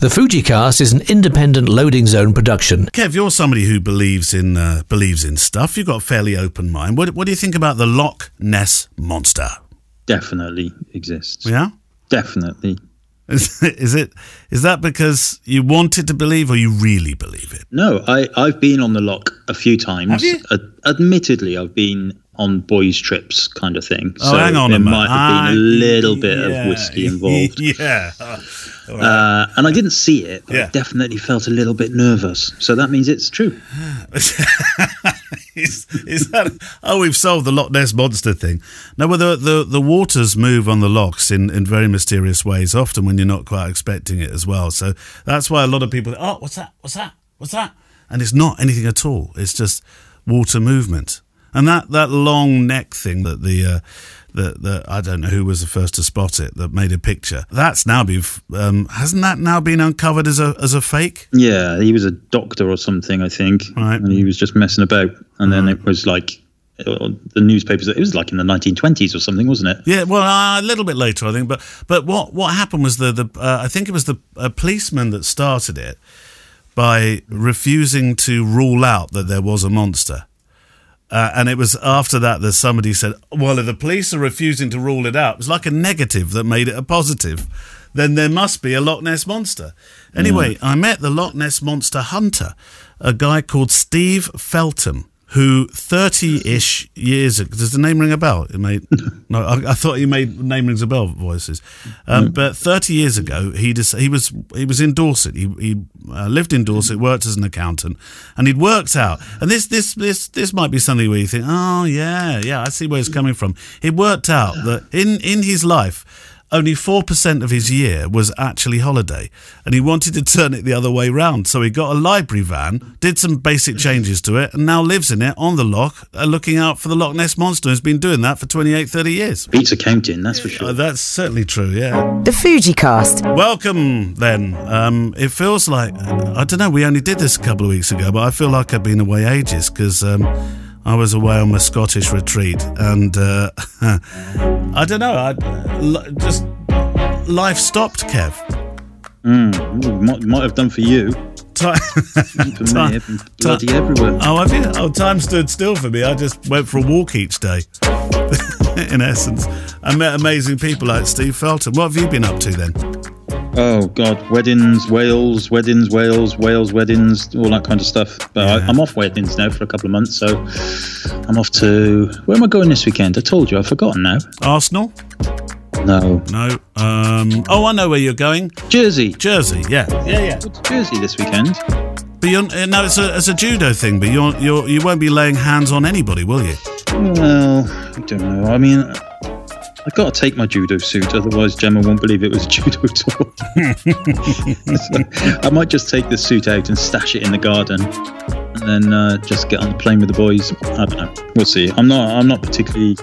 The Fujicast is an independent loading zone production. Kev, you're somebody who believes in uh, believes in stuff. You've got a fairly open mind. What, what do you think about the Loch Ness monster? Definitely exists. Yeah, Definitely. is, is it is that because you wanted to believe or you really believe it? No, I, I've been on the loch a few times. Have you? Ad- admittedly, I've been on boys' trips kind of thing. Oh, so hang on there a minute. might have been a little bit yeah. of whiskey involved. yeah. Uh, and I didn't see it, but Yeah. I definitely felt a little bit nervous. So that means it's true. is, is that? Oh, we've solved the Loch Ness monster thing. No, well, the, the the waters move on the lochs in, in very mysterious ways. Often when you're not quite expecting it as well. So that's why a lot of people. Oh, what's that? What's that? What's that? And it's not anything at all. It's just water movement. And that, that long neck thing that the uh, that that I don't know who was the first to spot it that made a picture. That's now been um, hasn't that now been uncovered as a as a fake? Yeah, he was a doctor or something, I think. Right. And he was just messing about. And then it was like uh, the newspapers, it was like in the 1920s or something, wasn't it? Yeah, well, uh, a little bit later, I think. But but what what happened was the the uh, I think it was the uh, policeman that started it by refusing to rule out that there was a monster. Uh, and it was after that that somebody said, "Well, if the police are refusing to rule it out, it was like a negative that made it a positive. Then there must be a Loch Ness monster." Anyway, I met the Loch Ness monster hunter, a guy called Steve Feltham, who thirty-ish years ago. Does the name ring a bell? It made no. I, I thought he made name rings a bell voices, um, but thirty years ago he just he was he was in Dorset. He he uh, lived in Dorset, worked as an accountant, and he'd worked out. And this this this this might be something where you think, oh yeah, yeah, I see where it's coming from. He worked out that in in his life. Only 4% of his year was actually holiday, and he wanted to turn it the other way round. So he got a library van, did some basic changes to it, and now lives in it on the loch, uh, looking out for the Loch Ness Monster. Has been doing that for 28, 30 years. Beats accounting, that's for sure. Uh, that's certainly true, yeah. The Fuji Cast. Welcome, then. Um, it feels like, I don't know, we only did this a couple of weeks ago, but I feel like I've been away ages because um, I was away on my Scottish retreat and uh, I don't know, I just life stopped, Kev. Mm, ooh, might, might have done for you. Ti- For me, I've been bloody everywhere. Oh, have you? Oh, time stood still for me. I just went for a walk each day. In essence, I met amazing people like Steve Feltham. What have you been up to then? Oh God, weddings, Wales, weddings, Wales, Wales, weddings, all that kind of stuff. But Yeah. I, I'm off weddings now for a couple of months, so I'm off to. Where am I going this weekend? I told you, I've forgotten now. Arsenal? No, No. Um, oh, I know where you're going. Jersey. Jersey. Yeah. Yeah, yeah. What's Jersey this weekend? But you're, uh, no, it's a, it's a judo thing. But you're, you're, you won't be laying hands on anybody, will you? Well, I don't know. I mean, I've got to take my judo suit, otherwise Gemma won't believe it was judo tour. So, I might just take the suit out and stash it in the garden, and then uh, just get on the plane with the boys. I don't know. We'll see. I'm not. I'm not particularly.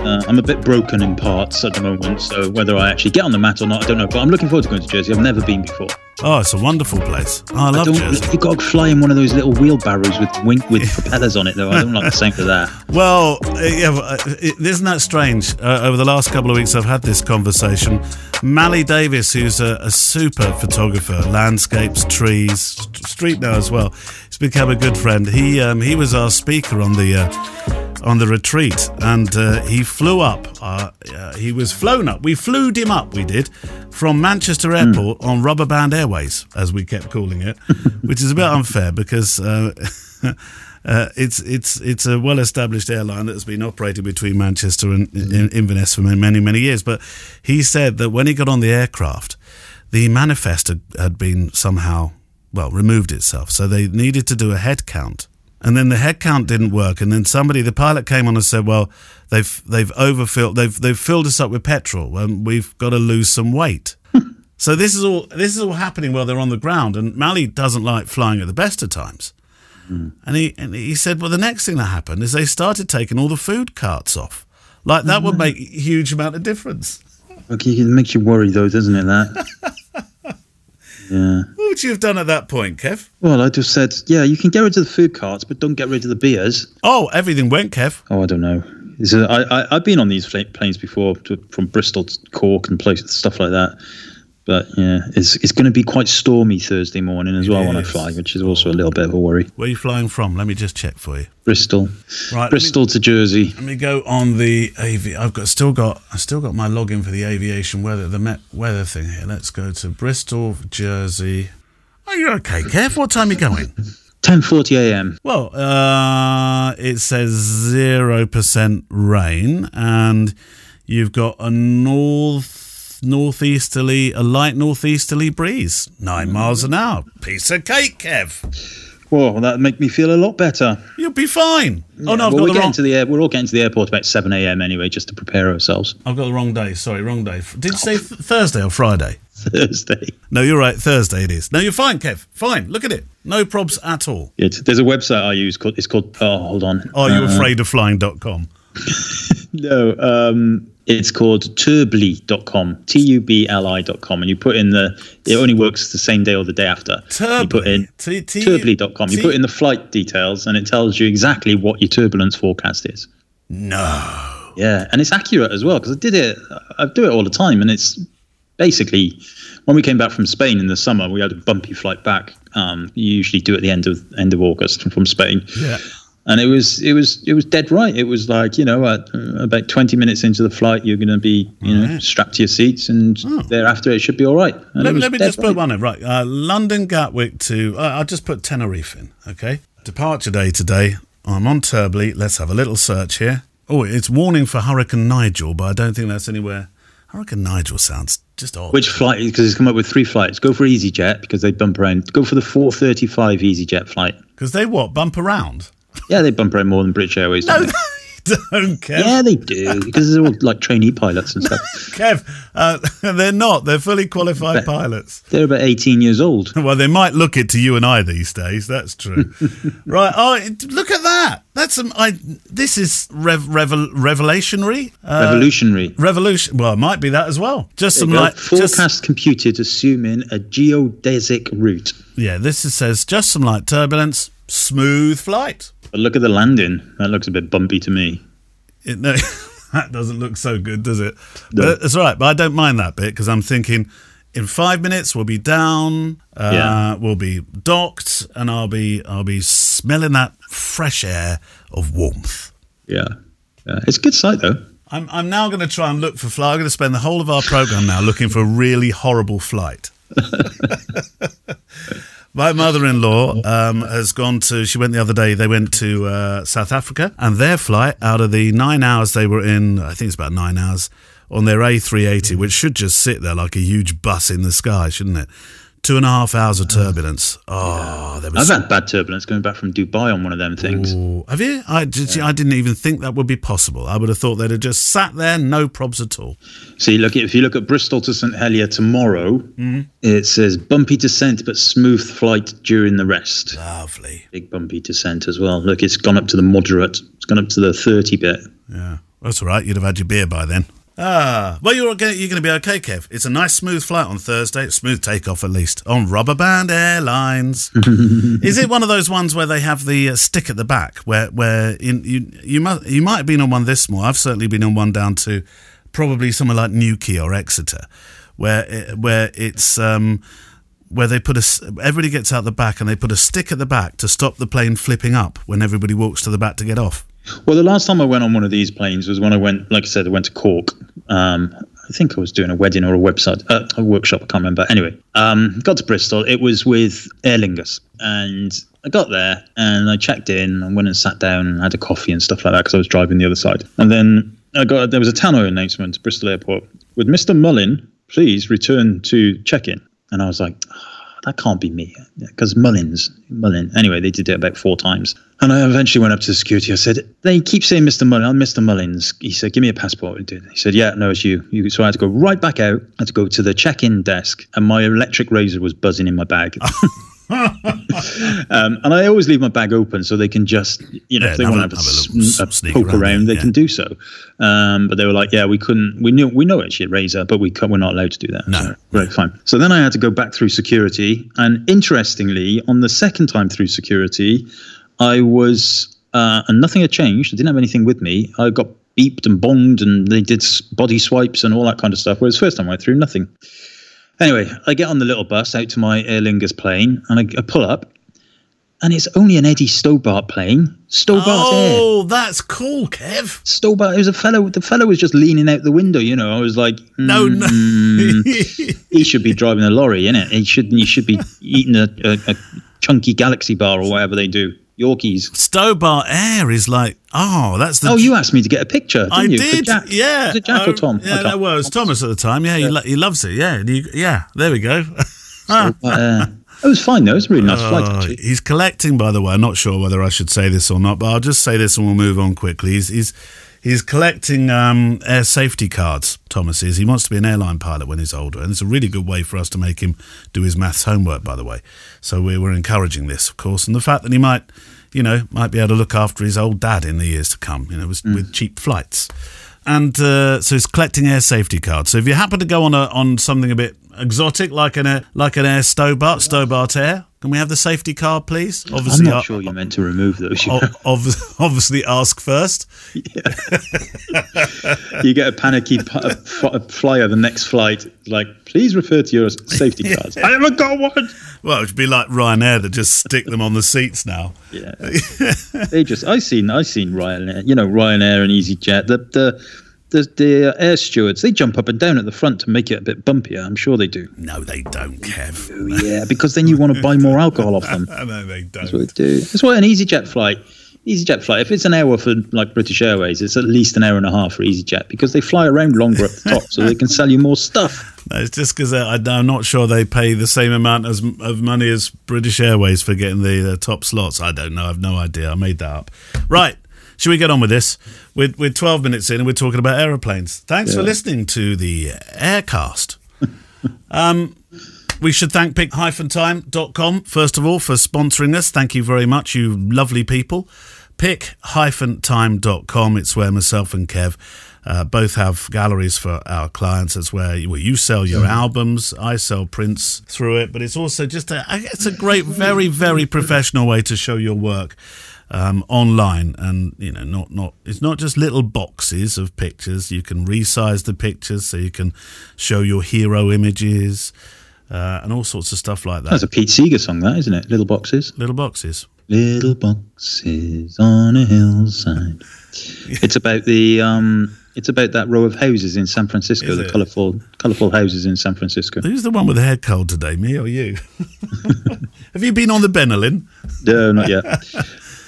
Uh, I'm a bit broken in parts at the moment, so whether I actually get on the mat or not, I don't know. But I'm looking forward to going to Jersey. I've never been before. Oh, it's a wonderful place. Oh, I I love don't. Jersey. You've got to fly in one of those little wheelbarrows with wing, with propellers on it, though. I don't like the sound of that. Well, uh, yeah, uh, isn't that strange? Uh, over the last couple of weeks, I've had this conversation. Mally Davis, who's a, a super photographer, landscapes, trees, st- street now as well, he's become a good friend. He um, he was our speaker on the uh, on the retreat, and uh, he flew up. Uh, uh, he was flown up. We flew him up. We did from Manchester Airport on Rubber Band Airways, as we kept calling it, which is a bit unfair because. Uh, Uh, it's it's it's a well-established airline that's been operating between Manchester and in, Inverness for many many years. But he said that when he got on the aircraft, the manifest had, had been somehow well removed itself, so they needed to do a head count. And then the head count didn't work, and then somebody, the pilot, came on and said, "Well, they've they've overfilled, they've they've filled us up with petrol, and we've got to lose some weight." so this is all this is all happening while they're on the ground, and Mally doesn't like flying at the best of times. Hmm. And he and he said, well, the next thing that happened is they started taking all the food carts off. Like that would make a huge amount of difference. Okay, it makes you worry, though, doesn't it? That. yeah. What would you have done at that point, Kev? Well, I just said, yeah, you can get rid of the food carts, but don't get rid of the beers. Oh, everything went, Kev. Oh, I don't know. Is it, I, I I've been on these planes before to, from Bristol to Cork and places stuff like that. But yeah, it's it's going to be quite stormy Thursday morning as well when I fly, which is also a little bit of a worry. Where are you flying from? Let me just check for you. Bristol, Right, let me- Bristol to Jersey. Let me go on the AV. I've got still got I still got my login for the aviation weather the Met weather thing here. Let's go to Bristol, Jersey. Are you okay, Kev? What time are you going? 10:40 a.m. Well, uh, it says zero percent rain, and you've got a north northeasterly, a light northeasterly breeze, nine miles an hour. Piece of cake, Kev. Well, that make me feel a lot better. You'll be fine. oh no, I've well, got we're the getting wrong. to the air. We're all getting to the airport about 7 a.m. anyway, just to prepare ourselves. I've got the wrong day. Sorry, wrong day. Did you say th- Thursday or Friday? Thursday. No, you're right. Thursday it is. No, you're fine, Kev. Fine. Look at it. No probs at all. It's, there's a website I use called. It's called. Oh, hold on. Are you Uh, afraid of flying.com? No, um, it's called turbli.com, T U B L I.com. And you put in the, it only works the same day or the day after. You put in T- T- turbli.com. You put in the flight details and it tells you exactly what your turbulence forecast is. No. Yeah. And it's accurate as well because I did it, I do it all the time. And it's basically, when we came back from Spain in the summer, we had a bumpy flight back. Um, you usually do it at the end of end of August from Spain Yeah. And it was it was it was dead right. It was like you know, at, uh, about twenty minutes into the flight, you're going to be you know strapped to your seats, and thereafter it should be all right. Oh. Let me, let me just put one in. Right. Uh, London Gatwick to, uh, I'll just put Tenerife in. Okay. Departure day today. I'm on Turbli. Let's have a little search here. Oh, it's warning for Hurricane Nigel, but I don't think that's anywhere. Hurricane Nigel sounds just odd. Which flight? Because it's come up with three flights. Go for EasyJet because they bump around. Go for the 435 EasyJet flight. Because they what? Bump around? Yeah, they bump around more than British Airways. No, don't they? they don't, Kev. Yeah, they do because they're all like trainee pilots and stuff. Kev, uh, they're not. They're fully qualified pilots. They're about 18 years old. Well, they might look it to you and I these days. That's true. right. Oh, look at that. That's some. I. This is rev, revel, revelationary. Uh, Revolutionary. revolution. Well, it might be that as well. Just some Well, like forecast just, computed assuming a geodesic route. yeah. This is, says just some light turbulence, smooth flight. But look at the landing. That looks a bit bumpy to me. It, no, that doesn't look so good, does it? But it's all right. But I don't mind that bit because I'm thinking. In five minutes, we'll be down. Uh, Yeah. We'll be docked, and I'll be I'll be smelling that fresh air of warmth. Yeah. yeah. It's a good site though. I'm, I'm now going to try and look for flight. I'm going to spend the whole of our program now looking for a really horrible flight. My mother-in-law um, has gone to. She went the other day. They went to uh, South Africa, and their flight out of the nine hours they were in, I think it's about nine hours on their A380, which should just sit there like a huge bus in the sky, shouldn't it? Two and a half hours of turbulence. Oh, there was I've had bad turbulence going back from Dubai on one of them things. Ooh, have you? I, did you- I didn't even think that would be possible. I would have thought they'd have just sat there, no probs at all. See, look, if you look at Bristol to St Helier tomorrow, Mm-hmm. it says bumpy descent but smooth flight during the rest. Lovely. Big bumpy descent as well. Look, it's gone up to the moderate. It's gone up to the 30 bit. Yeah, that's all right. You'd have had your beer by then. Ah, well, you're going you're going to be okay, Kev. It's a nice smooth flight on Thursday. Smooth takeoff, at least, on Rubber Band Airlines. Is it one of those ones where they have the uh, stick at the back, where where in, you you might you might have been on one this small. I've certainly been on one down to probably somewhere like Newquay or Exeter, where it, where it's um, where they put a everybody gets out the back and they put a stick at the back to stop the plane flipping up when everybody walks to the back to get off. Well, the last time I went on one of these planes was when I went, like I said, I went to Cork. Um, I think I was doing a wedding or a website, uh, a workshop. I can't remember. Anyway, um, got to Bristol. It was with Aer Lingus, and I got there and I checked in and went and sat down and had a coffee and stuff like that because I was driving the other side. And then I got there was a tannoy announcement Bristol Airport with Mr. Mullin. Please return to check-in. And I was like, "Ah, that can't be me because Mullins, Mullin. Anyway, they did it about four times. And I eventually went up to the security. I said, they keep saying Mr. Mullin. I'm Mr. Mullins. He said, give me a passport. He said, yeah, no, it's you. you. So I had to go right back out. I had to go to the check-in desk and my electric razor was buzzing in my bag. um, and I always leave my bag open so they can just, you know, Yeah, if they want to have a, have a a poke around, around, they yeah. can do so. Um, but they were like, yeah, we couldn't, we knew, we know it's your razor, but we we're not allowed to do that. No. So, right, fine. So then I had to go back through security. And interestingly, on the second time through security, I was, uh, and nothing had changed. I didn't have anything with me. I got beeped and bonged and they did body swipes and all that kind of stuff. Whereas first time I went through, nothing. Anyway, I get on the little bus out to my Aer Lingus plane, and I, I pull up, and it's only an Eddie Stobart plane. Stobart Air. Oh, that's cool, Kev. Stobart. It was a fellow. The fellow was just leaning out the window. You know, I was like, No, no. "Mm, he should be driving a lorry, innit? He shouldn't. He should be eating a, a, a chunky Galaxy bar or whatever they do. Yorkies. Stobart Air is like, oh, that's the. Oh, you asked me to get a picture. Didn't I you? Did, Jack. yeah. Was it Jack Oh, or Tom? Yeah, that was Thomas at the time. Yeah, he, lo- he loves it. Yeah, you, yeah. There we go. But, uh, it was fine though. It was a really nice flight. Oh, Actually. he's collecting, by the way. I'm not sure whether I should say this or not, but I'll just say this and we'll move on quickly. He's he's he's collecting um, air safety cards. Thomas is. He wants to be an airline pilot when he's older, and it's a really good way for us to make him do his maths homework. By the way, so we're, we're encouraging this, of course, and the fact that he might, you know, might be able to look after his old dad in the years to come. You know, with, with cheap flights. And uh, so he's collecting air safety cards. So if you happen to go on a, on something a bit exotic, like an air, like an air Stobart, Stobart Air, can we have the safety card, please? Obviously, I'm not sure you meant to remove those. you know. obviously, ask first. you get a panicky p- a f- a flyer the next flight, like, please refer to your safety cards. I haven't got one. Well, it'd be like Ryanair that just stick them on the seats now. Yeah, they just. I seen. I seen Ryanair. You know, Ryanair and EasyJet. The the the, the air stewards. They jump up and down at the front to make it a bit bumpier. I'm sure they do. No, they don't, Kev. Oh, yeah, because then you want to buy more alcohol off them. No, they That's what don't. they do. That's why an EasyJet flight. EasyJet flight. If it's an hour for like British Airways, it's at least an hour and a half for EasyJet because they fly around longer at the top, so they can sell you more stuff. No, it's just because I'm not sure they pay the same amount as of money as British Airways for getting the uh, top slots. I don't know. I've no idea. I made that up. Right. Should we get on with this? We're, we're 12 minutes in and we're talking about aeroplanes. Thanks for listening to the Aircast. um, we should thank pic-time.com, first of all, for sponsoring us. Thank you very much, you lovely people. Pic-time.com, it's where myself and Kev uh, both have galleries for our clients. It's where you, well, you sell your albums, I sell prints through it, but it's also just a, it's a great, very, very professional way to show your work um, online, and you know, not not it's not just little boxes of pictures. You can resize the pictures so you can show your hero images uh, and all sorts of stuff like that. That's a Pete Seeger song, that isn't it? Little boxes. little boxes. Little boxes on a hillside. It's about the um. It's about that row of houses in San Francisco, Is the it? colorful, colorful houses in San Francisco. Who's the one with the head cold today, me or you? Have you been on the Benylin? No, not yet.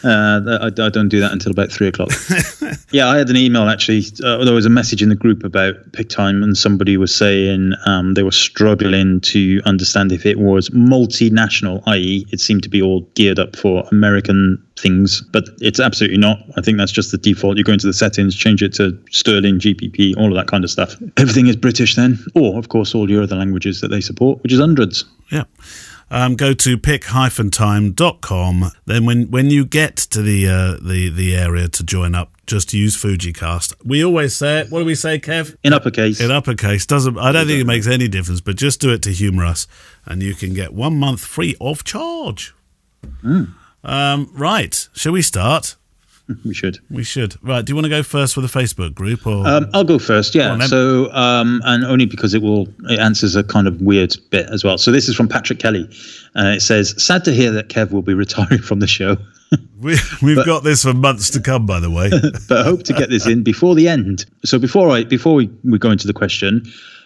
Uh, I, I don't do that until about three o'clock. yeah, I had an email actually. Uh, there was a message in the group about Pic-Time, and somebody was saying um, they were struggling to understand if it was multinational, i.e., it seemed to be all geared up for American things, but it's absolutely not. I think that's just the default. You go into the settings, change it to sterling, GBP, all of that kind of stuff. Everything is British then, or of course all your other languages that they support, which is hundreds. Yeah. Um, go to pic-time.com. Then when, when you get to the uh, the the area to join up, just use FujiCast. We always say it. What do we say, Kev? In uppercase, In uppercase doesn't. I don't think it makes any difference, but just do it to humour us, and you can get one month free of charge. Um, right. Shall we start? we should. We should. Right. Do you want to go first with the Facebook group, or Um, I'll go first. Yeah. on so, um, and only because it will it answers a kind of weird bit as well. So this is from Patrick Kelly. Uh, it says, "Sad to hear that Kev will be retiring from the show, we, we've got this for months to come? By the way. but I hope to get this in before the end." So before I before we, we go into the question,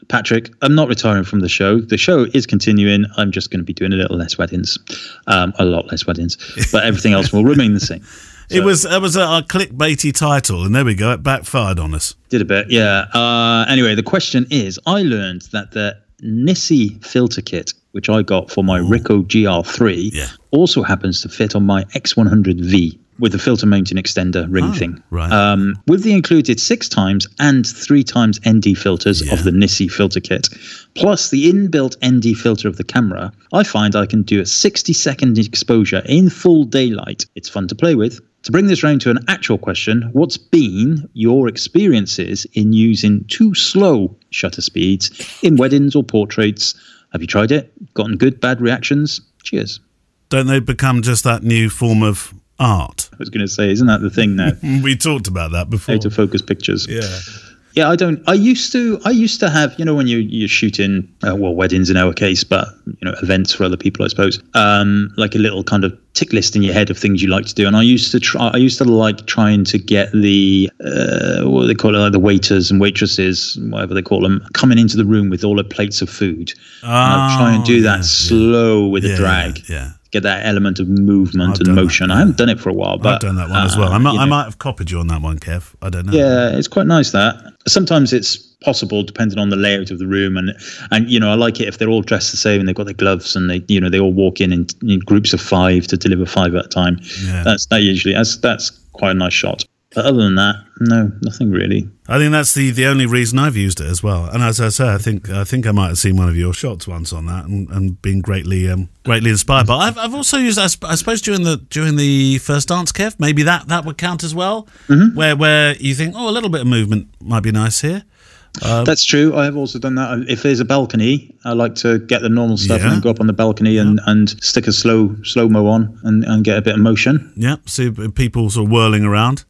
Patrick, I'm not retiring from the show. The show is continuing. I'm just going to be doing a little less weddings, um, a lot less weddings, but everything else will remain the same. It was it was a, a clickbaity title, and there we go. It backfired on us. Did a bit, yeah. Uh, anyway, the question is I learned that the NiSi filter kit, which I got for my Ricoh GR3, Yeah. also happens to fit on my X100V with the filter mounting extender ring Oh, thing. right. Um, with the included six times and three times ND filters Yeah. of the NiSi filter kit, plus the inbuilt ND filter of the camera, I find I can do a 60 second exposure in full daylight. It's fun to play with. To bring this round to an actual question, what's been your experiences in using too slow shutter speeds in weddings or portraits? Have you tried it? Gotten good, bad reactions? Cheers. Don't they become just that new form of art? I was going to say, isn't that the thing now? We talked about that before. Out of focus pictures. Yeah. Yeah, I don't. I used to. I used to have. You know, when you you're shooting, uh, well, weddings in our case, but you know, events for other people, I suppose. Um, like a little kind of tick list in your head of things you like to do. And I used to try. I used to like trying to get the uh, what do they call it, like the waiters and waitresses, whatever they call them, coming into the room with all the plates of food. and I'd try and do that yeah, slow with Yeah, a drag. yeah, yeah. Get that element of movement I've and done that, motion. yeah. I haven't done it for a while, but I've done that one as well. uh, I might, I know. might have copied you on that one, Kev. I don't know. Yeah, it's quite nice that. Sometimes it's possible depending on the layout of the room and and you know I like it if they're all dressed the same and they've got their gloves and they you know they all walk in in, in groups of five to deliver five at a time. Yeah. That's that usually that's that's quite a nice shot. But other than that, no, nothing really. I think that's the, the only reason I've used it as well. And as I say, I think I think I might have seen one of your shots once on that and, and been greatly um, greatly inspired. But I've, I've also used I, I suppose during the during the first dance, Kev, maybe that, that would count as well. Mm-hmm. Where where you think, oh, a little bit of movement might be nice here. Um, That's true. I have also done that. If there's a balcony, I like to get the normal stuff Yeah. and go up on the balcony and, and stick a slow slow mo on and, and get a bit of motion. Yeah, see people sort of whirling around.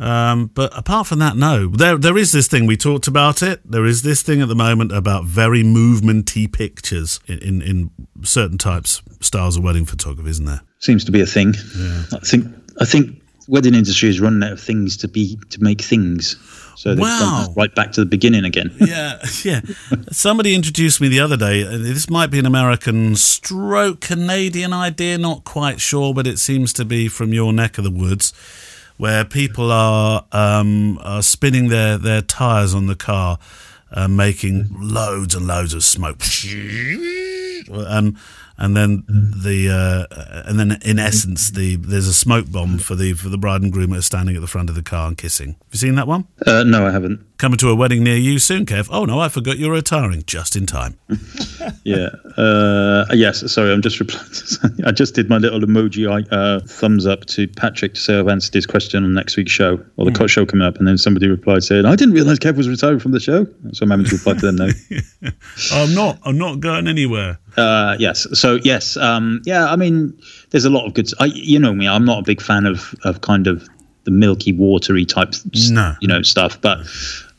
Um, but apart from that, no. There, there is this thing we talked about it. There is this thing at the moment about very movementy pictures in, in, in certain types, styles of wedding photography, isn't there? Seems to be a thing. I think I think wedding industry is running out of things to be to make things. So they've Wow. gone right back to the beginning again. yeah, yeah. Somebody introduced me the other day. uh, This might be an American stroke Canadian idea, not quite sure, but it seems to be from your neck of the woods, where people are, um, are spinning their, their tires on the car, uh, making loads and loads of smoke. Um, and then the uh, and then in essence the there's a smoke bomb for the for the bride and groom are standing at the front of the car and kissing. Have you seen that one? Uh, no, I haven't. Coming to a wedding near you soon, Kev. Oh no, I forgot you're retiring just in time. Yeah. Uh, yes. Sorry, I'm just replying. To, I just did my little emoji uh, thumbs up to Patrick to say I've answered his question on next week's show or the cut show coming up, and then somebody replied saying I didn't realise Kev was retiring from the show, so I'm having to reply to them now. I'm not. I'm not going anywhere. Uh, yes. So yes. Um, yeah. I mean, there's a lot of good. I, you know me. I'm not a big fan of of kind of the milky, watery type, No. you know, stuff. But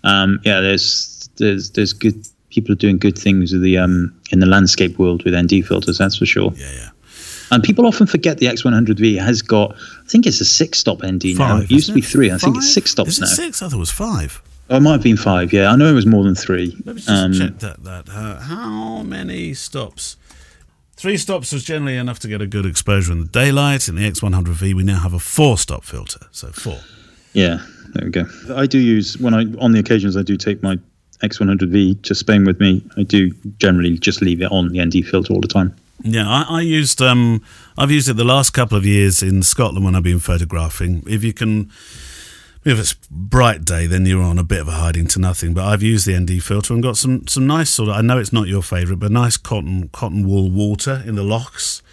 um, yeah, there's there's there's good people are doing good things with the um in the landscape world with ND filters. That's for sure. Yeah, yeah. And people often forget the X100V has got. I think it's a six stop ND now. It used to be three. I think it's six stops it now. six? I thought it was five. Oh, it might have been five. Yeah, I know it was more than three. Let me just Um, check that. That uh, how many stops? Three stops was generally enough to get a good exposure in the daylight. In the X100V, we now have a four-stop filter, so four. Yeah, there we go. I do use when I on the occasions I do take my X100V to Spain with me. I do generally just leave it on the ND filter all the time. Yeah, I, I used. Um, I've used it the last couple of years in Scotland when I've been photographing. If you can, if it's bright day, then you're on a bit of a hiding to nothing. But I've used the ND filter and got some some nice sort of. I know it's not your favourite, but nice cotton cotton wool water in the lochs.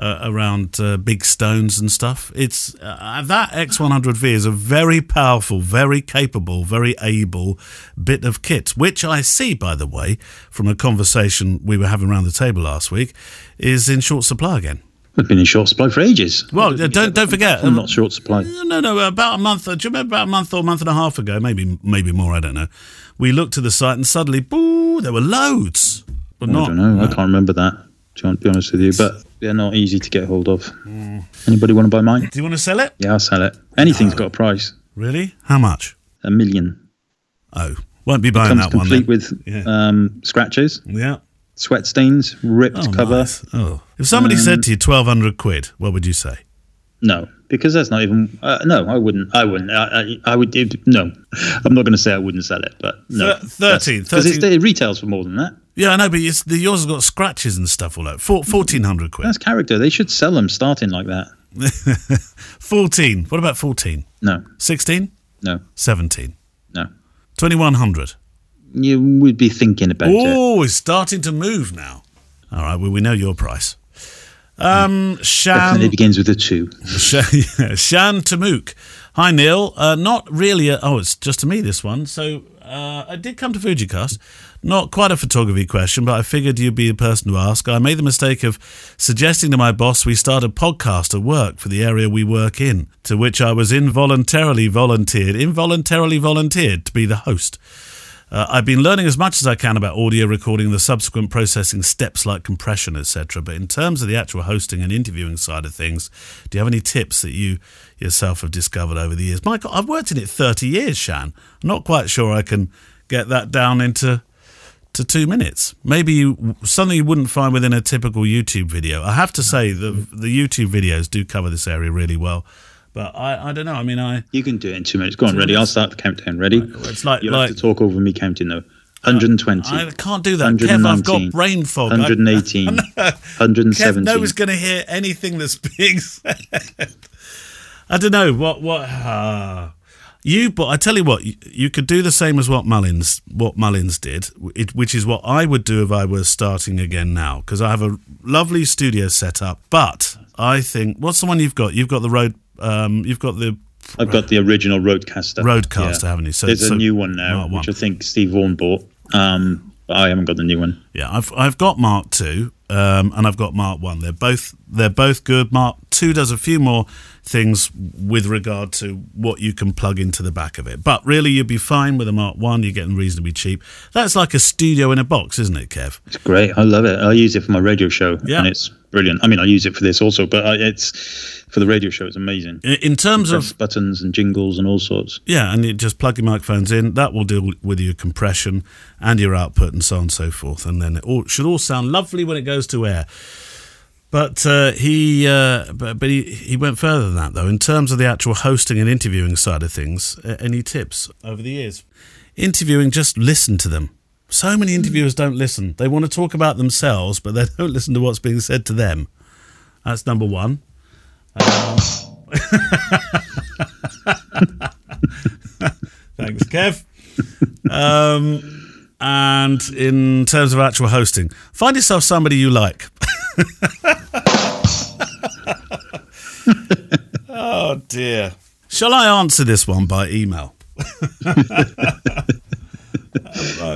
Uh, around uh, big stones and stuff. It's uh, that X100V is a very powerful, very capable, very able bit of kit, which I see, by the way, from a conversation we were having around the table last week, is in short supply again. I've been in short supply for ages. Well, uh, don't don't forget. I'm not short supply. No, no, no. About a month. Do you remember about a month or a month and a half ago? Maybe, maybe more. I don't know. We looked to the site and suddenly, boo! There were loads, but I not. don't know. I can't remember that. To be honest with you, but they're not easy to get hold of. Hmm. Anybody want to buy mine? Do you want to sell it? Yeah, I'll sell it. Anything's got a price. Really? How much? A million. Oh, won't be buying Comes that one. complete with Yeah. um, scratches, Yeah. sweat stains, ripped Oh, cover. nice. Oh, if somebody said to you twelve hundred quid, what would you say? No, because that's not even. Uh, no, I wouldn't. I wouldn't. I, I, I would. It, no, I'm not going to say I wouldn't sell it, but no. Thir- 13, because it retails for more than that. Yeah, I know, but it's, the, yours has got scratches and stuff all over. Four, Fourteen hundred quid. That's character. They should sell them starting like that. Fourteen. What about fourteen? No, Sixteen? no, Seventeen? no. Twenty-one hundred. You would be thinking about it. Oh, it's starting to move now. All right, well, we know your price. Um, Shan, Definitely begins with a two. Shan, yeah, Shan Tamuk. Hi, Neil. Uh, not really. A, oh, it's just to me, this one. So, uh, Uh, I did come to Fujicast. Not quite a photography question, but I figured you'd be the person to ask. I made the mistake of suggesting to my boss we start a podcast at work for the area we work in, to which I was involuntarily volunteered, involuntarily volunteered to be the host. Uh, I've been learning as much as I can about audio recording the subsequent processing steps like compression, etc. But in terms of the actual hosting and interviewing side of things, do you have any tips that you yourself have discovered over the years? Michael, I've worked in it 30 years, Shan. I'm not quite sure I can get that down into to two minutes. Maybe you, something you wouldn't find within a typical YouTube video. I have to say the the YouTube videos do cover this area really well. But I, I don't know. I mean, I You can do it in two minutes. Go on, ready? I'll start the countdown. Ready? it's like You'll like have to talk over me counting though. 120. I can't do that. Kev, I've got brain fog. 118. I know. Kev 117. knows going to hear anything that's being said. I don't know what what. ah. you, but I tell you what, you, you could do the same as what Mullins what Mullins did, it, which is what I would do if I were starting again now, because I have a lovely studio set up. But I think what's the one you've got? You've got the road. Um, you've got the I've got the original RodeCaster. RodeCaster, haven't you? So- There's so- a new one now, which I think Steve Vaughan bought. Um, but I haven't got the new one. Yeah, I've I've got Mark Two, um, and I've got Mark One. They're both they're both good. Mark Two does a few more things with regard to what you can plug into the back of it, but really you'd be fine with a Mark One. You're getting reasonably cheap. That's like a studio in a box, isn't it, Kev? It's great. I love it. I use it for my radio show, Yeah. and it's brilliant. I mean, I use it for this also, but I, it's for the radio show. It's amazing. In, terms of buttons and jingles and all sorts. yeah, and you just plug your microphones in. That will deal with your compression and your output and so on and so forth, and then it all should all sound lovely when it goes to air. But uh, he, uh, but, but he, he went further than that though. In terms of the actual hosting and interviewing side of things, uh, any tips over the years? Interviewing, just listen to them. So many interviewers don't listen. They want to talk about themselves, but they don't listen to what's being said to them. That's number one. Um, Thanks, Kev. Um, and in terms of actual hosting, find yourself somebody you like. oh dear. Shall I answer this one by email?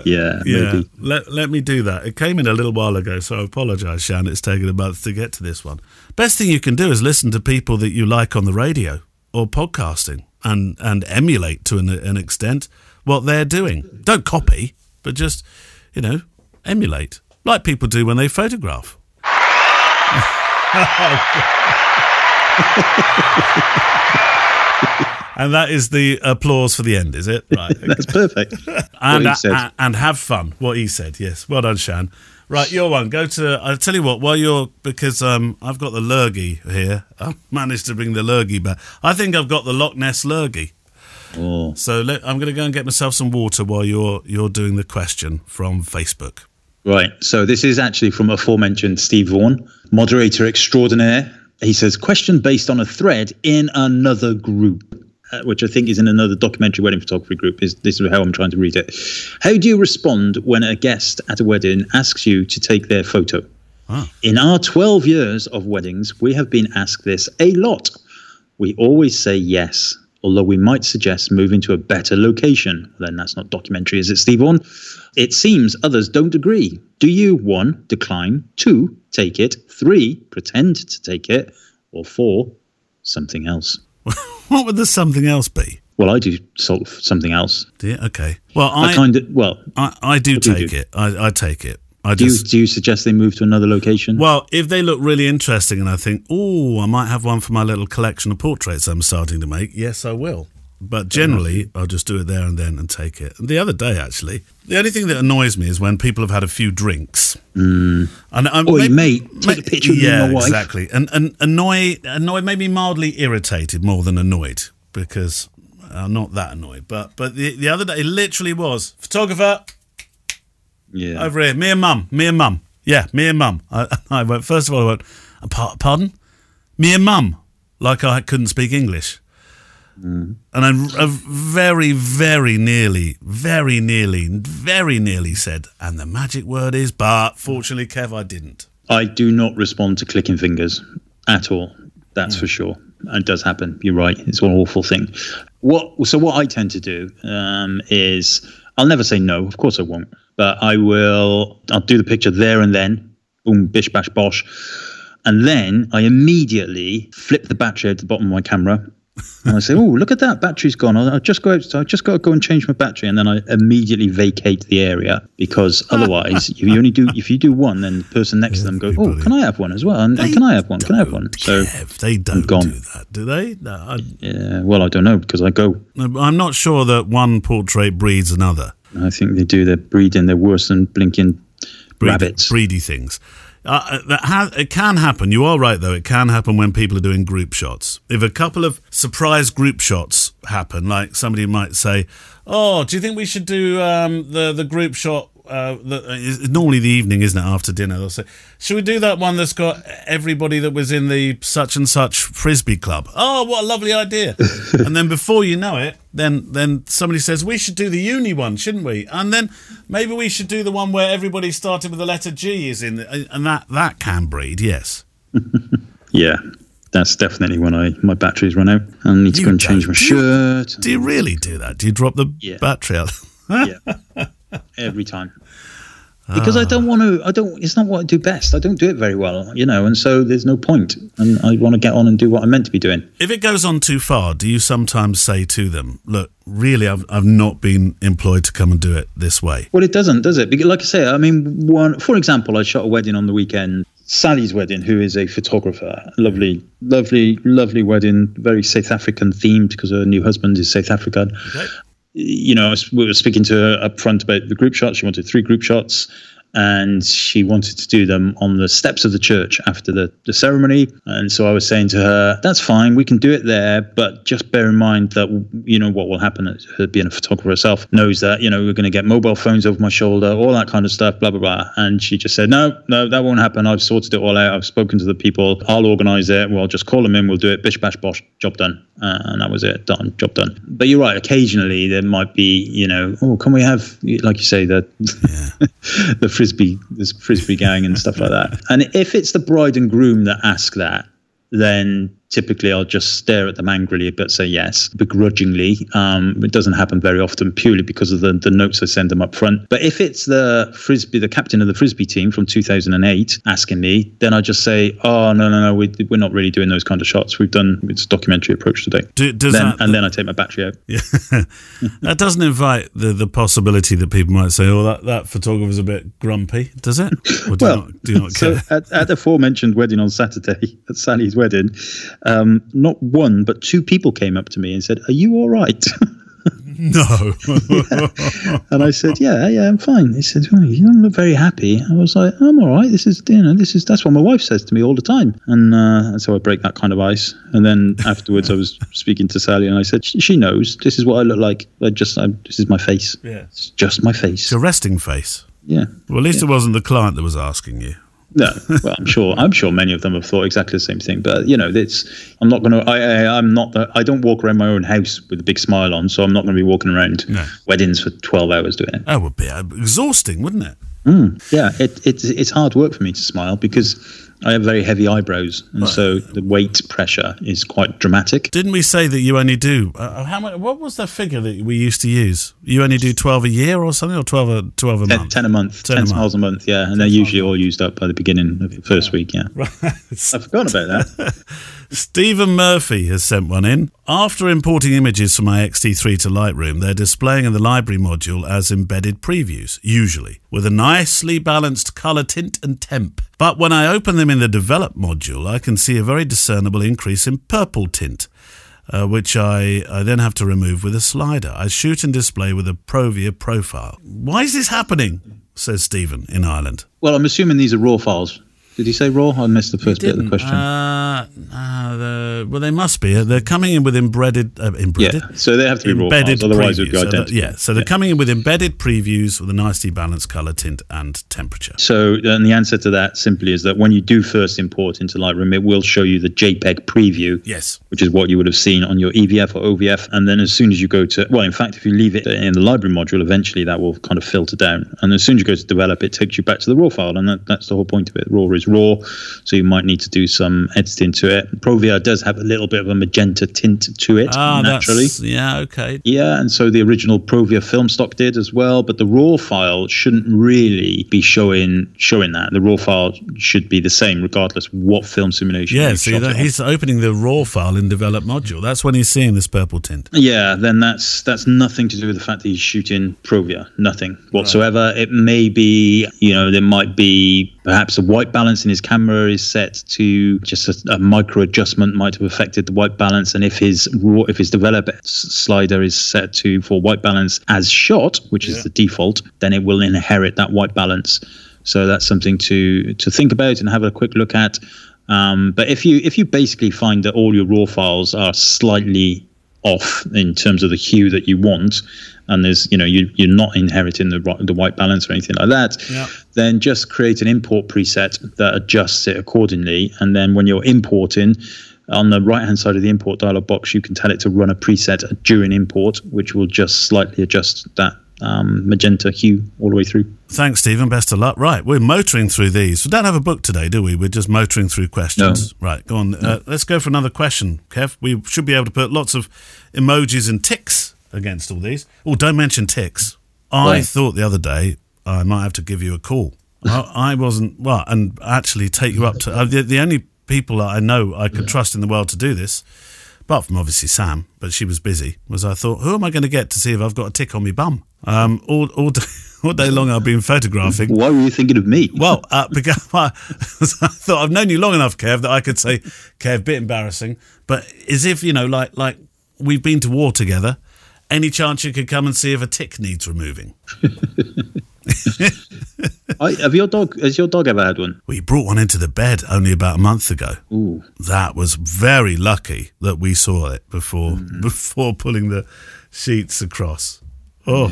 Yeah, Yeah, maybe. let, let me do that. It came in a little while ago, so I apologise, Shan. It's taken a month to get to this one. Best thing you can do is listen to people that you like on the radio or podcasting and, and emulate to an, an extent what they're doing. Don't copy, but just, you know, emulate, like people do when they photograph. and that is the applause for the end, is it? Right. That's perfect. and, what he said. and, and have fun. What he said, yes. Well done, Shan. Right, your one. Go to. I'll tell you what. While you're because um, I've got the lurgy here. I managed to bring the lurgy back. I think I've got the Loch Ness lurgy. Oh, So let, I'm going to go and get myself some water while you're you're doing the question from Facebook. right. So this is actually from aforementioned Steve Vaughan, moderator extraordinaire. He says, question based on a thread in another group. Uh, Which I think is in another documentary wedding photography group. Is this is how I'm trying to read it? How do you respond when a guest at a wedding asks you to take their photo? Ah. In our 12 years of weddings, we have been asked this a lot. We always say yes, although we might suggest moving to a better location. Then that's not documentary, is it, Steve Vaughan? It seems others don't agree. Do you, one, decline, two, take it, three, pretend to take it, or four, something else? What would the something else be? Well, I do sort of something else. Do you? Okay. Well, I, I kind of, well, I, I do take do? it. I, I take it. I do you, do you suggest they move to another location? Well, if they look really interesting and I think, oh, I might have one for my little collection of portraits I'm starting to make, yes, I will. But generally, I'll just do it there and then and take it. And the other day, actually, the only thing that annoys me is when people have had a few drinks. Mm. And I'm, Oi, may- mate, take a picture of me yeah, and my wife. exactly. And, and annoy, annoy, maybe mildly irritated more than annoyed because I'm not that annoyed. But but the, the other day, it literally was photographer, yeah. over here. Me and mum. Me and mum. Yeah, me and mum. I, I went, first of all, I went, "Uh, pardon? Me and mum. Like I couldn't speak English. Mm-hmm. And I, I uh, very, very nearly, very nearly, very nearly said, and the magic word is, but fortunately, Kev, I didn't. I do not respond to clicking fingers at all. That's hmm. for sure. And it does happen. You're right. It's an awful thing. What so what I tend to do um, is I'll never say no. Of course I won't. But I will. I'll do the picture there and then. Boom, bish, bash, bosh. And then I immediately flip the battery out the bottom of my camera. And I say, "Oh, look at that! Battery's gone. I'll just go. Out, I just got to go and change my battery." And then I immediately vacate the area because otherwise, if you only do if you do one, then the person next to them goes, "Oh, can I have one as well? And, and can I have one? Can I have one?" So Kev, they don't gone. do that, do they? No, I, yeah, well, I don't know because I go. I'm not sure that one portrait breeds another. I think they do. They're breeding. They're worse than blinking Breed- rabbits. breedy things. Uh, that ha- it can happen. You are right, though. It can happen when people are doing group shots. If a couple of surprise group shots happen, like somebody might say, "Oh, do you think we should do um, the the group shot?" Uh, the, uh, normally the evening, isn't it? After dinner, they'll say, "Should we do that one that's got everybody that was in the such and such frisbee club?" Oh, what a lovely idea! and then before you know it, then then somebody says we should do the uni one, shouldn't we? And then maybe we should do the one where everybody starting with the letter G is in, the, and that that can breed, yes. Yeah, that's definitely when I my batteries run out and I need to You go and change my Do you- shirt. Do you really do that? Do you drop the Yeah. battery out? yeah, every time. Because I don't want to. I don't. It's not what I do best. I don't do it very well, you know. And so there's no point. And I want to get on and do what I'm meant to be doing. If it goes on too far, do you sometimes say to them, "Look, really, I've I've not been employed to come and do it this way"? Well, it doesn't, does it? Because, like I say, I mean, one for example, I shot a wedding on the weekend. Sally's wedding, who is a photographer, lovely, lovely, lovely wedding, very South African themed because her new husband is South African. Okay. You know, we were speaking to her up front about the group shots. She wanted three group shots, and she wanted to do them on the steps of the church after the, the ceremony. And so I was saying to her, "That's fine, we can do it there, but just bear in mind that you know what will happen. Her being a photographer herself knows that you know we're going to get mobile phones over my shoulder, all that kind of stuff, blah blah blah." And she just said, "No, no, that won't happen. I've sorted it all out. I've spoken to the people. I'll organise it. We'll just call them in. We'll do it. Bish bash bosh. Job done." Uh, and that was it. Done. Job done. But you're right. Occasionally there might be, you know, oh, can we have, like you say, the the frisbee, this frisbee gang and stuff like that. And if it's the bride and groom that ask that, then typically I'll just stare at them angrily but say yes, begrudgingly. Um, it doesn't happen very often purely because of the, the notes I send them up front. But if it's the frisbee, the captain of the frisbee team from 2008 asking me, then I just say, oh no no no, we, we're not really doing those kind of shots. We've done it's a documentary approach today. Do, does Then, that, and then I take my battery out. Yeah. that doesn't invite the, the possibility that people might say, "Oh, that, that photographer's a bit grumpy," does it? Or do Well, you not, do you not so at, at the aforementioned wedding on Saturday, at Sally's wedding, um, not one but two people came up to me and said, "Are you all right?" No. and I said, "Yeah, yeah, I'm fine." They said, oh, "You don't look very happy." I was like, "I'm all right. This is, you know, this is that's what my wife says to me all the time." And, uh, and so I break that kind of ice. And then afterwards, I was speaking to Sally, and I said, "She knows. This is what I look like. I just, I, this is my face. yeah. It's just my face." It's a resting face. Yeah. Well, at least it wasn't the client that was asking you. No, well, I'm sure. I'm sure many of them have thought exactly the same thing. But you know, it's. I'm not going to. I. I'm not. The, I don't walk around my own house with a big smile on. So I'm not going to be walking around No. weddings for 12 hours doing it. That would be uh, exhausting, wouldn't it? Yeah, it, it's it's hard work for me to smile because I have very heavy eyebrows, and so the weight pressure is quite dramatic. Didn't we say that you only do uh, how much? What was the figure that we used to use? You only do twelve a year or something, or twelve a twelve a Ten, month? 10 a month, 10 10, a month. smiles a month, yeah, and they're usually all used up by the beginning of the first week. Yeah, right. I've forgotten about that. Stephen Murphy has sent one in. After importing images from my XT3 to Lightroom, they're displaying in the library module as embedded previews, usually, with a nicely balanced colour tint and temp. But when I open them in the develop module, I can see a very discernible increase in purple tint. Uh, which I, I then have to remove with a slider. I shoot and display with a Provia profile. Why is this happening? says Stephen in Ireland. Well, I'm assuming these are raw files. Did he say raw? I missed the first bit of the question. Uh, uh, the, well, they must be. They're coming in with embedded. Uh, embedded? yeah, so they have to be raw files, otherwise it would be previews. So yeah, so they're coming in with embedded previews with a nicely balanced color tint and temperature. So, and the answer to that simply is that when you do first import into Lightroom, it will show you the JPEG preview, Yes. which is what you would have seen on your EVF or OVF. And then as soon as you go to, well, in fact, if you leave it in the library module, eventually that will kind of filter down. And as soon as you go to develop, it takes you back to the raw file. And that, that's the whole point of it. Raw is is raw, so you might need to do some editing to it. Provia does have a little bit of a magenta tint to it Ah, naturally. yeah, okay. Yeah, and so the original Provia film stock did as well, but the raw file shouldn't really be showing showing that. The raw file should be the same regardless what film simulation. Yeah, see, that, he's opening the raw file in develop module. That's when he's seeing this purple tint. Yeah, then that's that's nothing to do with the fact that he's shooting Provia. Nothing whatsoever. It may be, you know, there might be perhaps a white balance in his camera is set to just a, a micro adjustment might have affected the white balance, and if his raw, if his develop slider is set to for white balance as shot, which is the default, then it will inherit that white balance. So that's something to to think about and have a quick look at. Um, but if you if you basically find that all your raw files are slightly off in terms of the hue that you want, and there's you know you you're not inheriting the the white balance or anything like that, Yeah. then just create an import preset that adjusts it accordingly, and then when you're importing. On the right hand side of the import dialog box, you can tell it to run a preset during import, which will just slightly adjust that um, magenta hue all the way through. Thanks, Stephen. Best of luck. Right, we're motoring through these. We don't have a book today, do we? We're just motoring through questions. Right, go on. Uh, let's go for another question, Kev. We should be able to put lots of emojis and ticks against all these. Oh, don't mention ticks. I thought the other day I might have to give you a call. I, I wasn't well, and actually take you up to uh, the, the only people I know I could trust in the world to do this, apart from obviously Sam, but she was busy. Was I thought, who am I going to get to see if I've got a tick on my bum? Um, all all day, all day long I've been photographing. Why were you thinking of me? Well, uh, because I thought I've known you long enough, Kev, that I could say, Kev, bit embarrassing, but as if you know, like like we've been to war together. Any chance you could come and see if a tick needs removing? I, have your dog? Has your dog ever had one? We brought one into the bed only about a month ago. Ooh. That was very lucky that we saw it before Mm-hmm. before pulling the sheets across. Oh,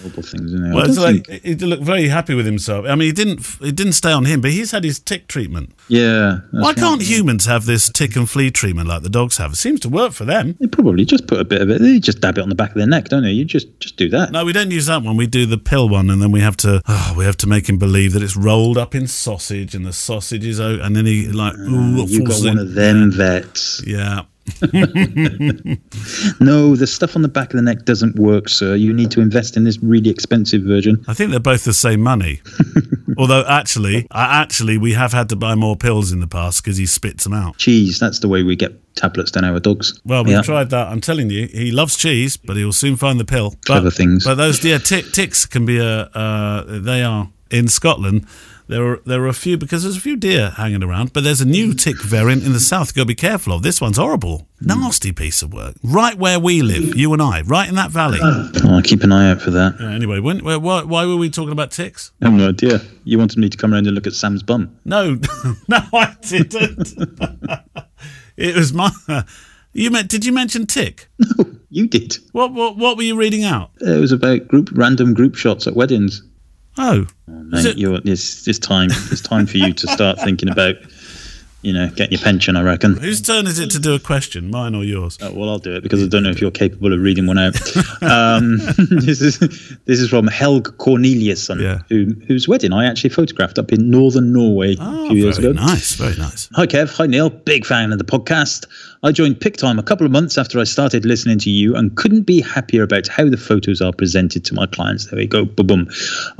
horrible things, isn't it? Well, it's like think- he looked very happy with himself. I mean, he didn't it didn't stay on him, but he's had his tick treatment. yeah. Why can't humans have this tick and flea treatment like the dogs have? It seems to work for them. They probably just put a bit of it. They just dab it on the back of their neck, don't they? You just just do that. No, we don't use that one. We do the pill one, and then we have to oh, we have to make him believe that it's rolled up in sausage, and the sausage is out, and then he like ah, ooh, you got falls one in. of them vets. Yeah, No, the stuff on the back of the neck doesn't work, sir. You need to invest in this really expensive version. I think they're both the same money. Although actually, actually we have had to buy more pills in the past because he spits them out. Cheese, that's the way we get tablets down our dogs. Well, we've Yeah. tried that. I'm telling you, he loves cheese, but he'll soon find the pill. But, things. But those yeah, tick, ticks can be a. Uh, they are in Scotland. There are there are a few because there's a few deer hanging around, but there's a new tick variant in the south. To be careful of. This one's horrible, nasty piece of work. Right where we live, you and I, right in that valley. Oh, keep an eye out for that. Yeah, anyway, when, why, why why were we talking about ticks? I have no idea. You wanted me to come around and look at Sam's bum. No, no, I didn't. it was my. You meant? Did you mention tick? No, you did. What what what were you reading out? It was about group random group shots at weddings. Oh, uh, Mate, it- it's, it's time. It's time for you to start thinking about, you know, getting your pension. I reckon. whose turn is it to do a question? Mine or yours? Oh, well, I'll do it because I don't know if you're capable of reading one out. um, this is this is from Helg Corneliusson, Yeah. who, whose wedding I actually photographed up in northern Norway Oh, a ah, few years ago. nice, very nice. Hi, Kev. Hi, Neale. Big fan of the podcast. I joined Pic-Time a couple of months after I started listening to you and couldn't be happier about how the photos are presented to my clients. There we go. Boom, boom.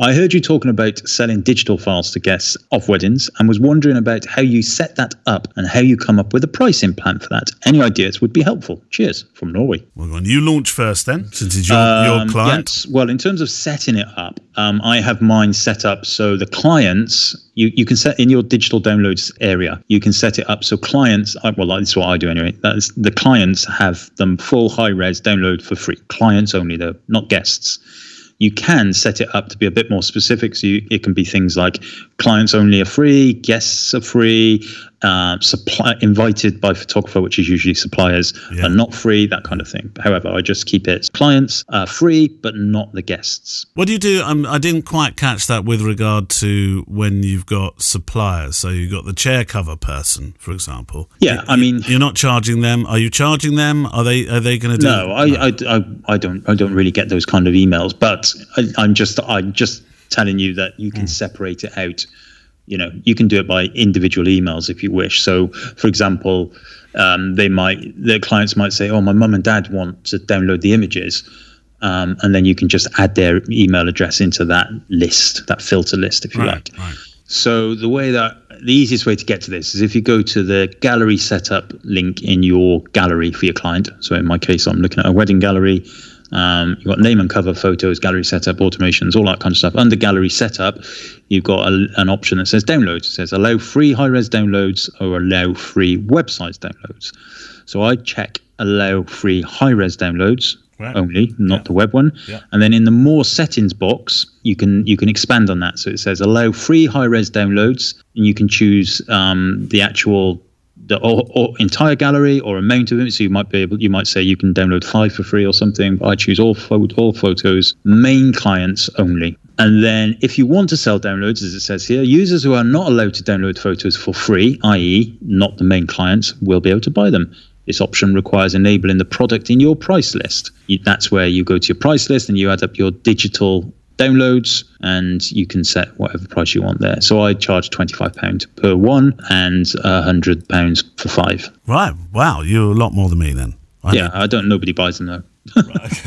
I heard you talking about selling digital files to guests of weddings and was wondering about how you set that up and how you come up with a pricing plan for that. Any ideas would be helpful. Cheers from Norway. Well, on. You launch first then, since it's your, Um, your client. yes. Well, in terms of setting it up, um, I have mine set up so the clients you, you can set in your digital downloads area. You can set it up so clients. I- Well, that's what I do anyway. That's the clients have them full high res download for free. Clients only, though, not guests. You can set it up to be a bit more specific. So you, it can be things like clients only are free, guests are free, uh, supply invited by photographer, which is usually suppliers, Yeah. are not free, that kind of thing. However, I just keep it clients are free, but not the guests. What do you do? Um, I didn't quite catch that with regard to when you've got suppliers. So you've got the chair cover person, for example. Yeah, I mean- you're not charging them. Are you charging them? Are they? Are they going to do? No, I, I, I, I don't I don't really get those kind of emails, but I, I'm just I'm just telling you that you can separate it out you know, you can do it by individual emails if you wish. So, for example, um, they might their clients might say, "Oh, my mum and dad want to download the images." Um, and then you can just add their email address into that list, that filter list, if you Right, like. right. So the way that the easiest way to get to this is if you go to the gallery setup link in your gallery for your client. So in my case, I'm looking at a wedding gallery. Um, you've got name and cover photos, gallery setup, automations, all that kind of stuff. Under gallery setup, you've got a, an option that says downloads. It says allow free high res downloads or allow free websites downloads. So I check allow free high res downloads Right. only, not the web one. Yeah. And then in the more settings box, you can you can expand on that. So it says allow free high res downloads, and you can choose um, the actual the or, or entire gallery or amount of it. So you might be able you might say you can download five for free or something. I choose all pho- all photos, main clients only. And then if you want to sell downloads, as it says here, users who are not allowed to download photos for free, i.e., not the main clients, will be able to buy them. This option requires enabling the product in your price list. That's where you go to your price list and you add up your digital downloads and you can set whatever price you want there. So I charge £25 per one and £100 for five. Right. Wow. You're a lot more than me then. I Yeah, I don't, nobody buys them though.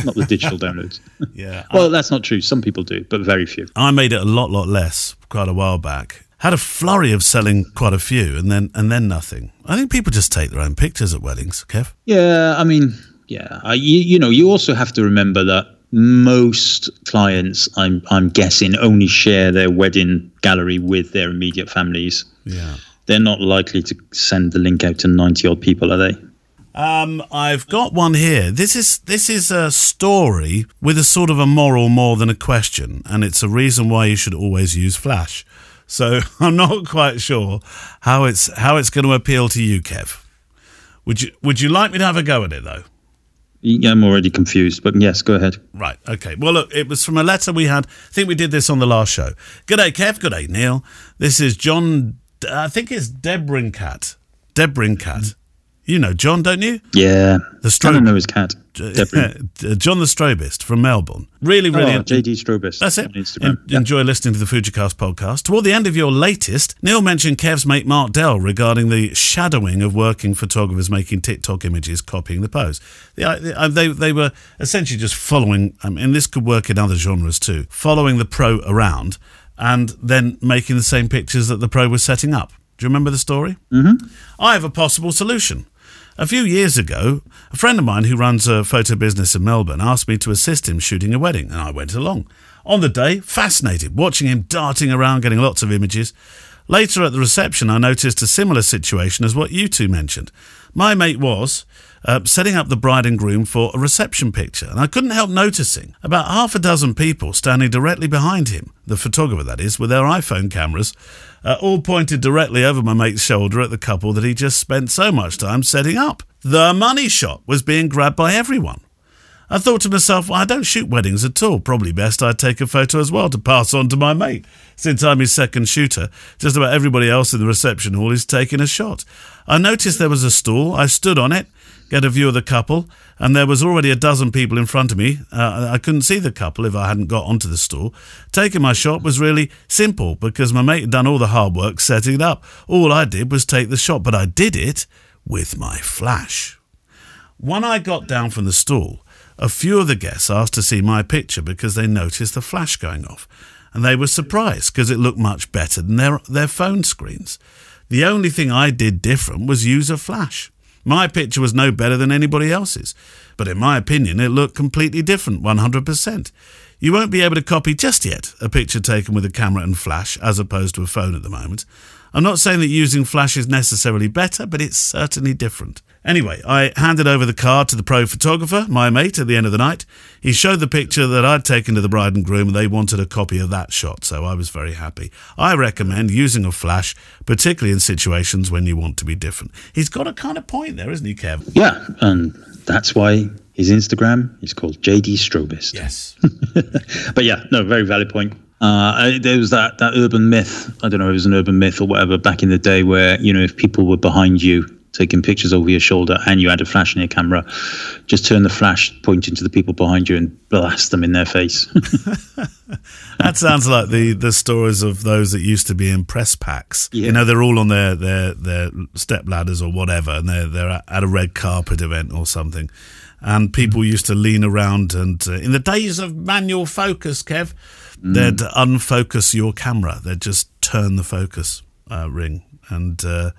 not the digital downloads. Yeah. Well, that's not true. Some people do, but very few. I made it a lot, lot less quite a while back. Had a flurry of selling quite a few, and then and then nothing. I think people just take their own pictures at weddings. Kev. Yeah, I mean, yeah, I, you, you know, you also have to remember that most clients, I'm I'm guessing, only share their wedding gallery with their immediate families. Yeah. They're not likely to send the link out to ninety odd people, are they? Um, I've got one here. This is this is a story with a sort of a moral more than a question, and it's a reason why you should always use Flash. So I'm not quite sure how it's how it's going to appeal to you, Kev. Would you Would you like me to have a go at it though? I'm already confused, but yes, go ahead. Right. Okay. Well, look, it was from a letter we had. I think we did this on the last show. Good day, Kev. Good day, Neale. This is John. I think it's Debrincat. Debrincat. You know John, don't you? Yeah, The I don't strobe. know his cat. John the Strobist from Melbourne. Really, really. oh, JD Strobist. That's it. En- Enjoy listening to the Fujicast podcast. Toward the end of your latest, Neale mentioned Kev's mate Mark Dell regarding the shadowing of working photographers making TikTok images copying the pose. The, uh, uh, they, they were essentially just following, I mean, this could work in other genres too, following the pro around and then making the same pictures that the pro was setting up. Do you remember the story? Mm-hmm. I have a possible solution. A few years ago, a friend of mine who runs a photo business in Melbourne asked me to assist him shooting a wedding, and I went along. On the day, fascinated, watching him darting around, getting lots of images. Later at the reception, I noticed a similar situation as what you two mentioned. My mate was uh, setting up the bride and groom for a reception picture, and I couldn't help noticing about half a dozen people standing directly behind him, the photographer that is, with their iPhone cameras, uh, all pointed directly over my mate's shoulder at the couple that he just spent so much time setting up. The money shot was being grabbed by everyone. I thought to myself, well, I don't shoot weddings at all. Probably best I take a photo as well to pass on to my mate. Since I'm his second shooter, just about everybody else in the reception hall is taking a shot. I noticed there was a stool. I stood on it, get a view of the couple, and there was already a dozen people in front of me. Uh, I couldn't see the couple if I hadn't got onto the stool. Taking my shot was really simple because my mate had done all the hard work setting it up. All I did was take the shot, but I did it with my flash. When I got down from the stool, a few of the guests asked to see my picture because they noticed the flash going off, and they were surprised because it looked much better than their, their phone screens. The only thing I did different was use a flash. My picture was no better than anybody else's, but in my opinion, it looked completely different 100%. You won't be able to copy just yet a picture taken with a camera and flash as opposed to a phone at the moment. I'm not saying that using flash is necessarily better, but it's certainly different. Anyway, I handed over the card to the pro photographer, my mate, at the end of the night. He showed the picture that I'd taken to the bride and groom, and they wanted a copy of that shot, so I was very happy. I recommend using a flash, particularly in situations when you want to be different. He's got a kind of point there, isn't he, Kev? Yeah, and that's why his Instagram is called JD Strobist. Yes. But yeah, no, very valid point. Uh, there was that, that urban myth. I don't know if it was an urban myth or whatever back in the day where, you know, if people were behind you taking pictures over your shoulder, and you had a flash in your camera, just turn the flash pointing to the people behind you and blast them in their face. That sounds like the, the stories of those that used to be in press packs. Yeah. You know, they're all on their, their, their step ladders or whatever, and they're, they're at a red carpet event or something. And people used to lean around, and uh, in the days of manual focus, Kev, they'd unfocus your camera. They'd just turn the focus uh, ring. And uh,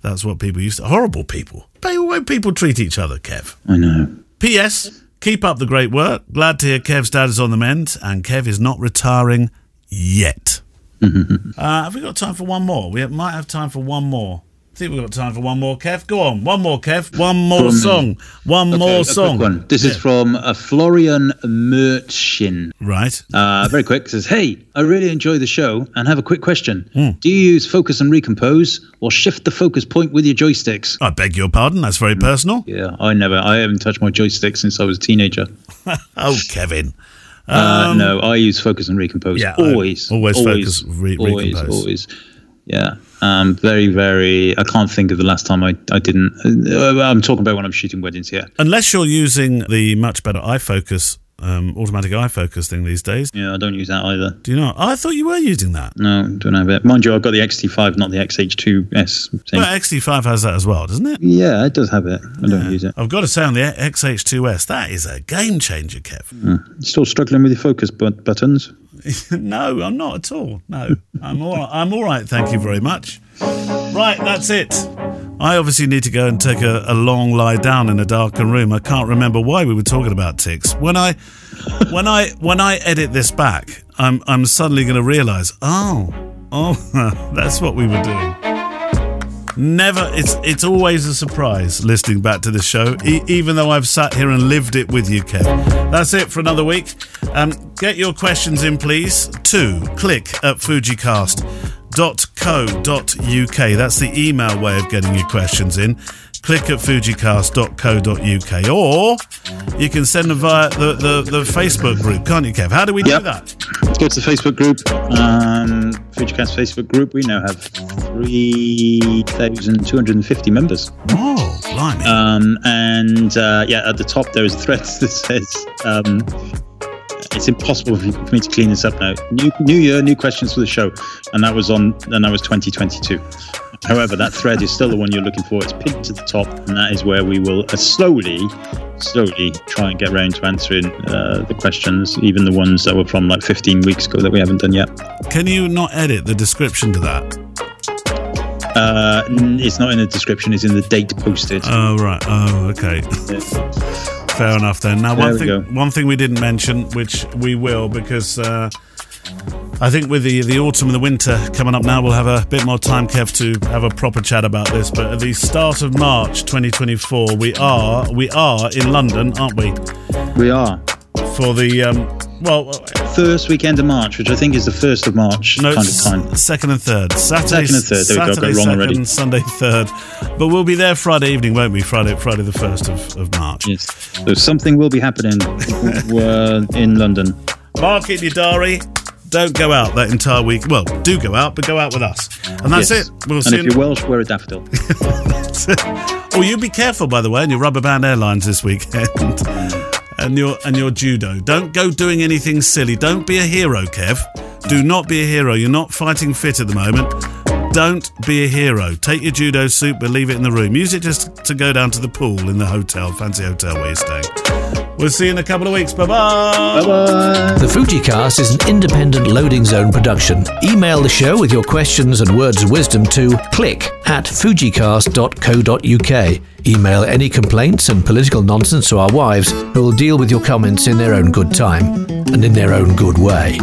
that's what people used to. Horrible people. The way people treat each other, Kev. I know. P.S. Keep up the great work. Glad to hear Kev's dad is on the mend, and Kev is not retiring yet. uh, have we got time for one more? We might have time for one more. I think we've got time for one more, Kev. Go on, one more, Kev. One more From- song. One Okay, more a song. one. This is from uh, Florian Merchin. Right. Uh, very quick. Says, "Hey, I really enjoy the show and have a quick question. Hmm. Do you use focus and recompose, or shift the focus point with your joysticks?" I beg your pardon. That's very personal. Yeah, I never. I haven't touched my joystick since I was a teenager. Oh, Kevin. Uh, no, I use focus and recompose. Um, yeah, I always, always focus, re- always, recompose. always. Yeah, um, very, very. I can't think of the last time I, I didn't. Uh, I'm talking about when I'm shooting weddings here. Unless you're using the much better iFocus, um, automatic focus thing these days. Yeah, I don't use that either. Do you know? I thought you were using that. No, don't have it. Mind you, I've got the XT5, not the XH2S. Thing. But XT5 has that as well, doesn't it? yeah, it does have it. I don't use it. I've got to say on the XH2S, that is a game changer, Kev. Still struggling with your focus but buttons. no, I'm not at all. No, I'm all. I'm all right. Thank you very much. Right, that's it. I obviously need to go and take a, a long lie down in a darkened room. I can't remember why we were talking about ticks. When I, when I, when I edit this back, I'm, I'm suddenly going to realise. Oh, oh, that's what we were doing. Never. It's it's always a surprise listening back to the show, e- even though I've sat here and lived it with you, Kev. That's it for another week. Um, get your questions in, please. To click at fujicast.co.uk. That's the email way of getting your questions in. Click at fujicast.co.uk, or you can send them via the, the, the Facebook group, can't you, Kev? How do we do Yep. that? Go to the Facebook group, um, Fujicast Facebook group. We now have 3,250 members. Oh, blimey. Um, and uh, yeah, at the top there is a thread that says um, it's impossible for me to clean this up now. New New Year, new questions for the show, and that was on and that was 2022. However, that thread is still the one you're looking for. It's pinned to the top, and that is where we will uh, slowly, slowly try and get around to answering uh, the questions, even the ones that were from like 15 weeks ago that we haven't done yet. Can you not edit the description to that? Uh, it's not in the description; it's in the date posted. Oh right. Oh okay. Fair enough then. Now one thing go. one thing we didn't mention, which we will because uh, I think with the the autumn and the winter coming up now, we'll have a bit more time, Kev, to have a proper chat about this. But at the start of March 2024, we are we are in London, aren't we? we are For the um, well, first weekend of March, which I think is the first of March no, kind of time. second and third, Saturday, Second and third. There we go. Second, already. Sunday third. But we'll be there Friday evening, won't we? Friday, Friday the first of, of March. Yes. So something will be happening uh, in London. Mark it in your diary. Don't go out that entire week. Well, do go out, but go out with us. And that's Yes. it. We'll and see if you. you're Welsh, wear a daffodil. oh, you be careful, by the way, on your rubber band airlines this weekend. And your and your judo. Don't go doing anything silly. Don't be a hero, Kev. Do not be a hero. You're not fighting fit at the moment. Don't be a hero. Take your judo suit, but leave it in the room. Use it just to go down to the pool in the hotel, fancy hotel where you're staying. We'll see you in a couple of weeks. Bye bye. Bye bye. The FujiCast is an independent loading zone production. Email the show with your questions and words of wisdom to click at fujicast.co.uk. Email any complaints and political nonsense to our wives, who will deal with your comments in their own good time and in their own good way.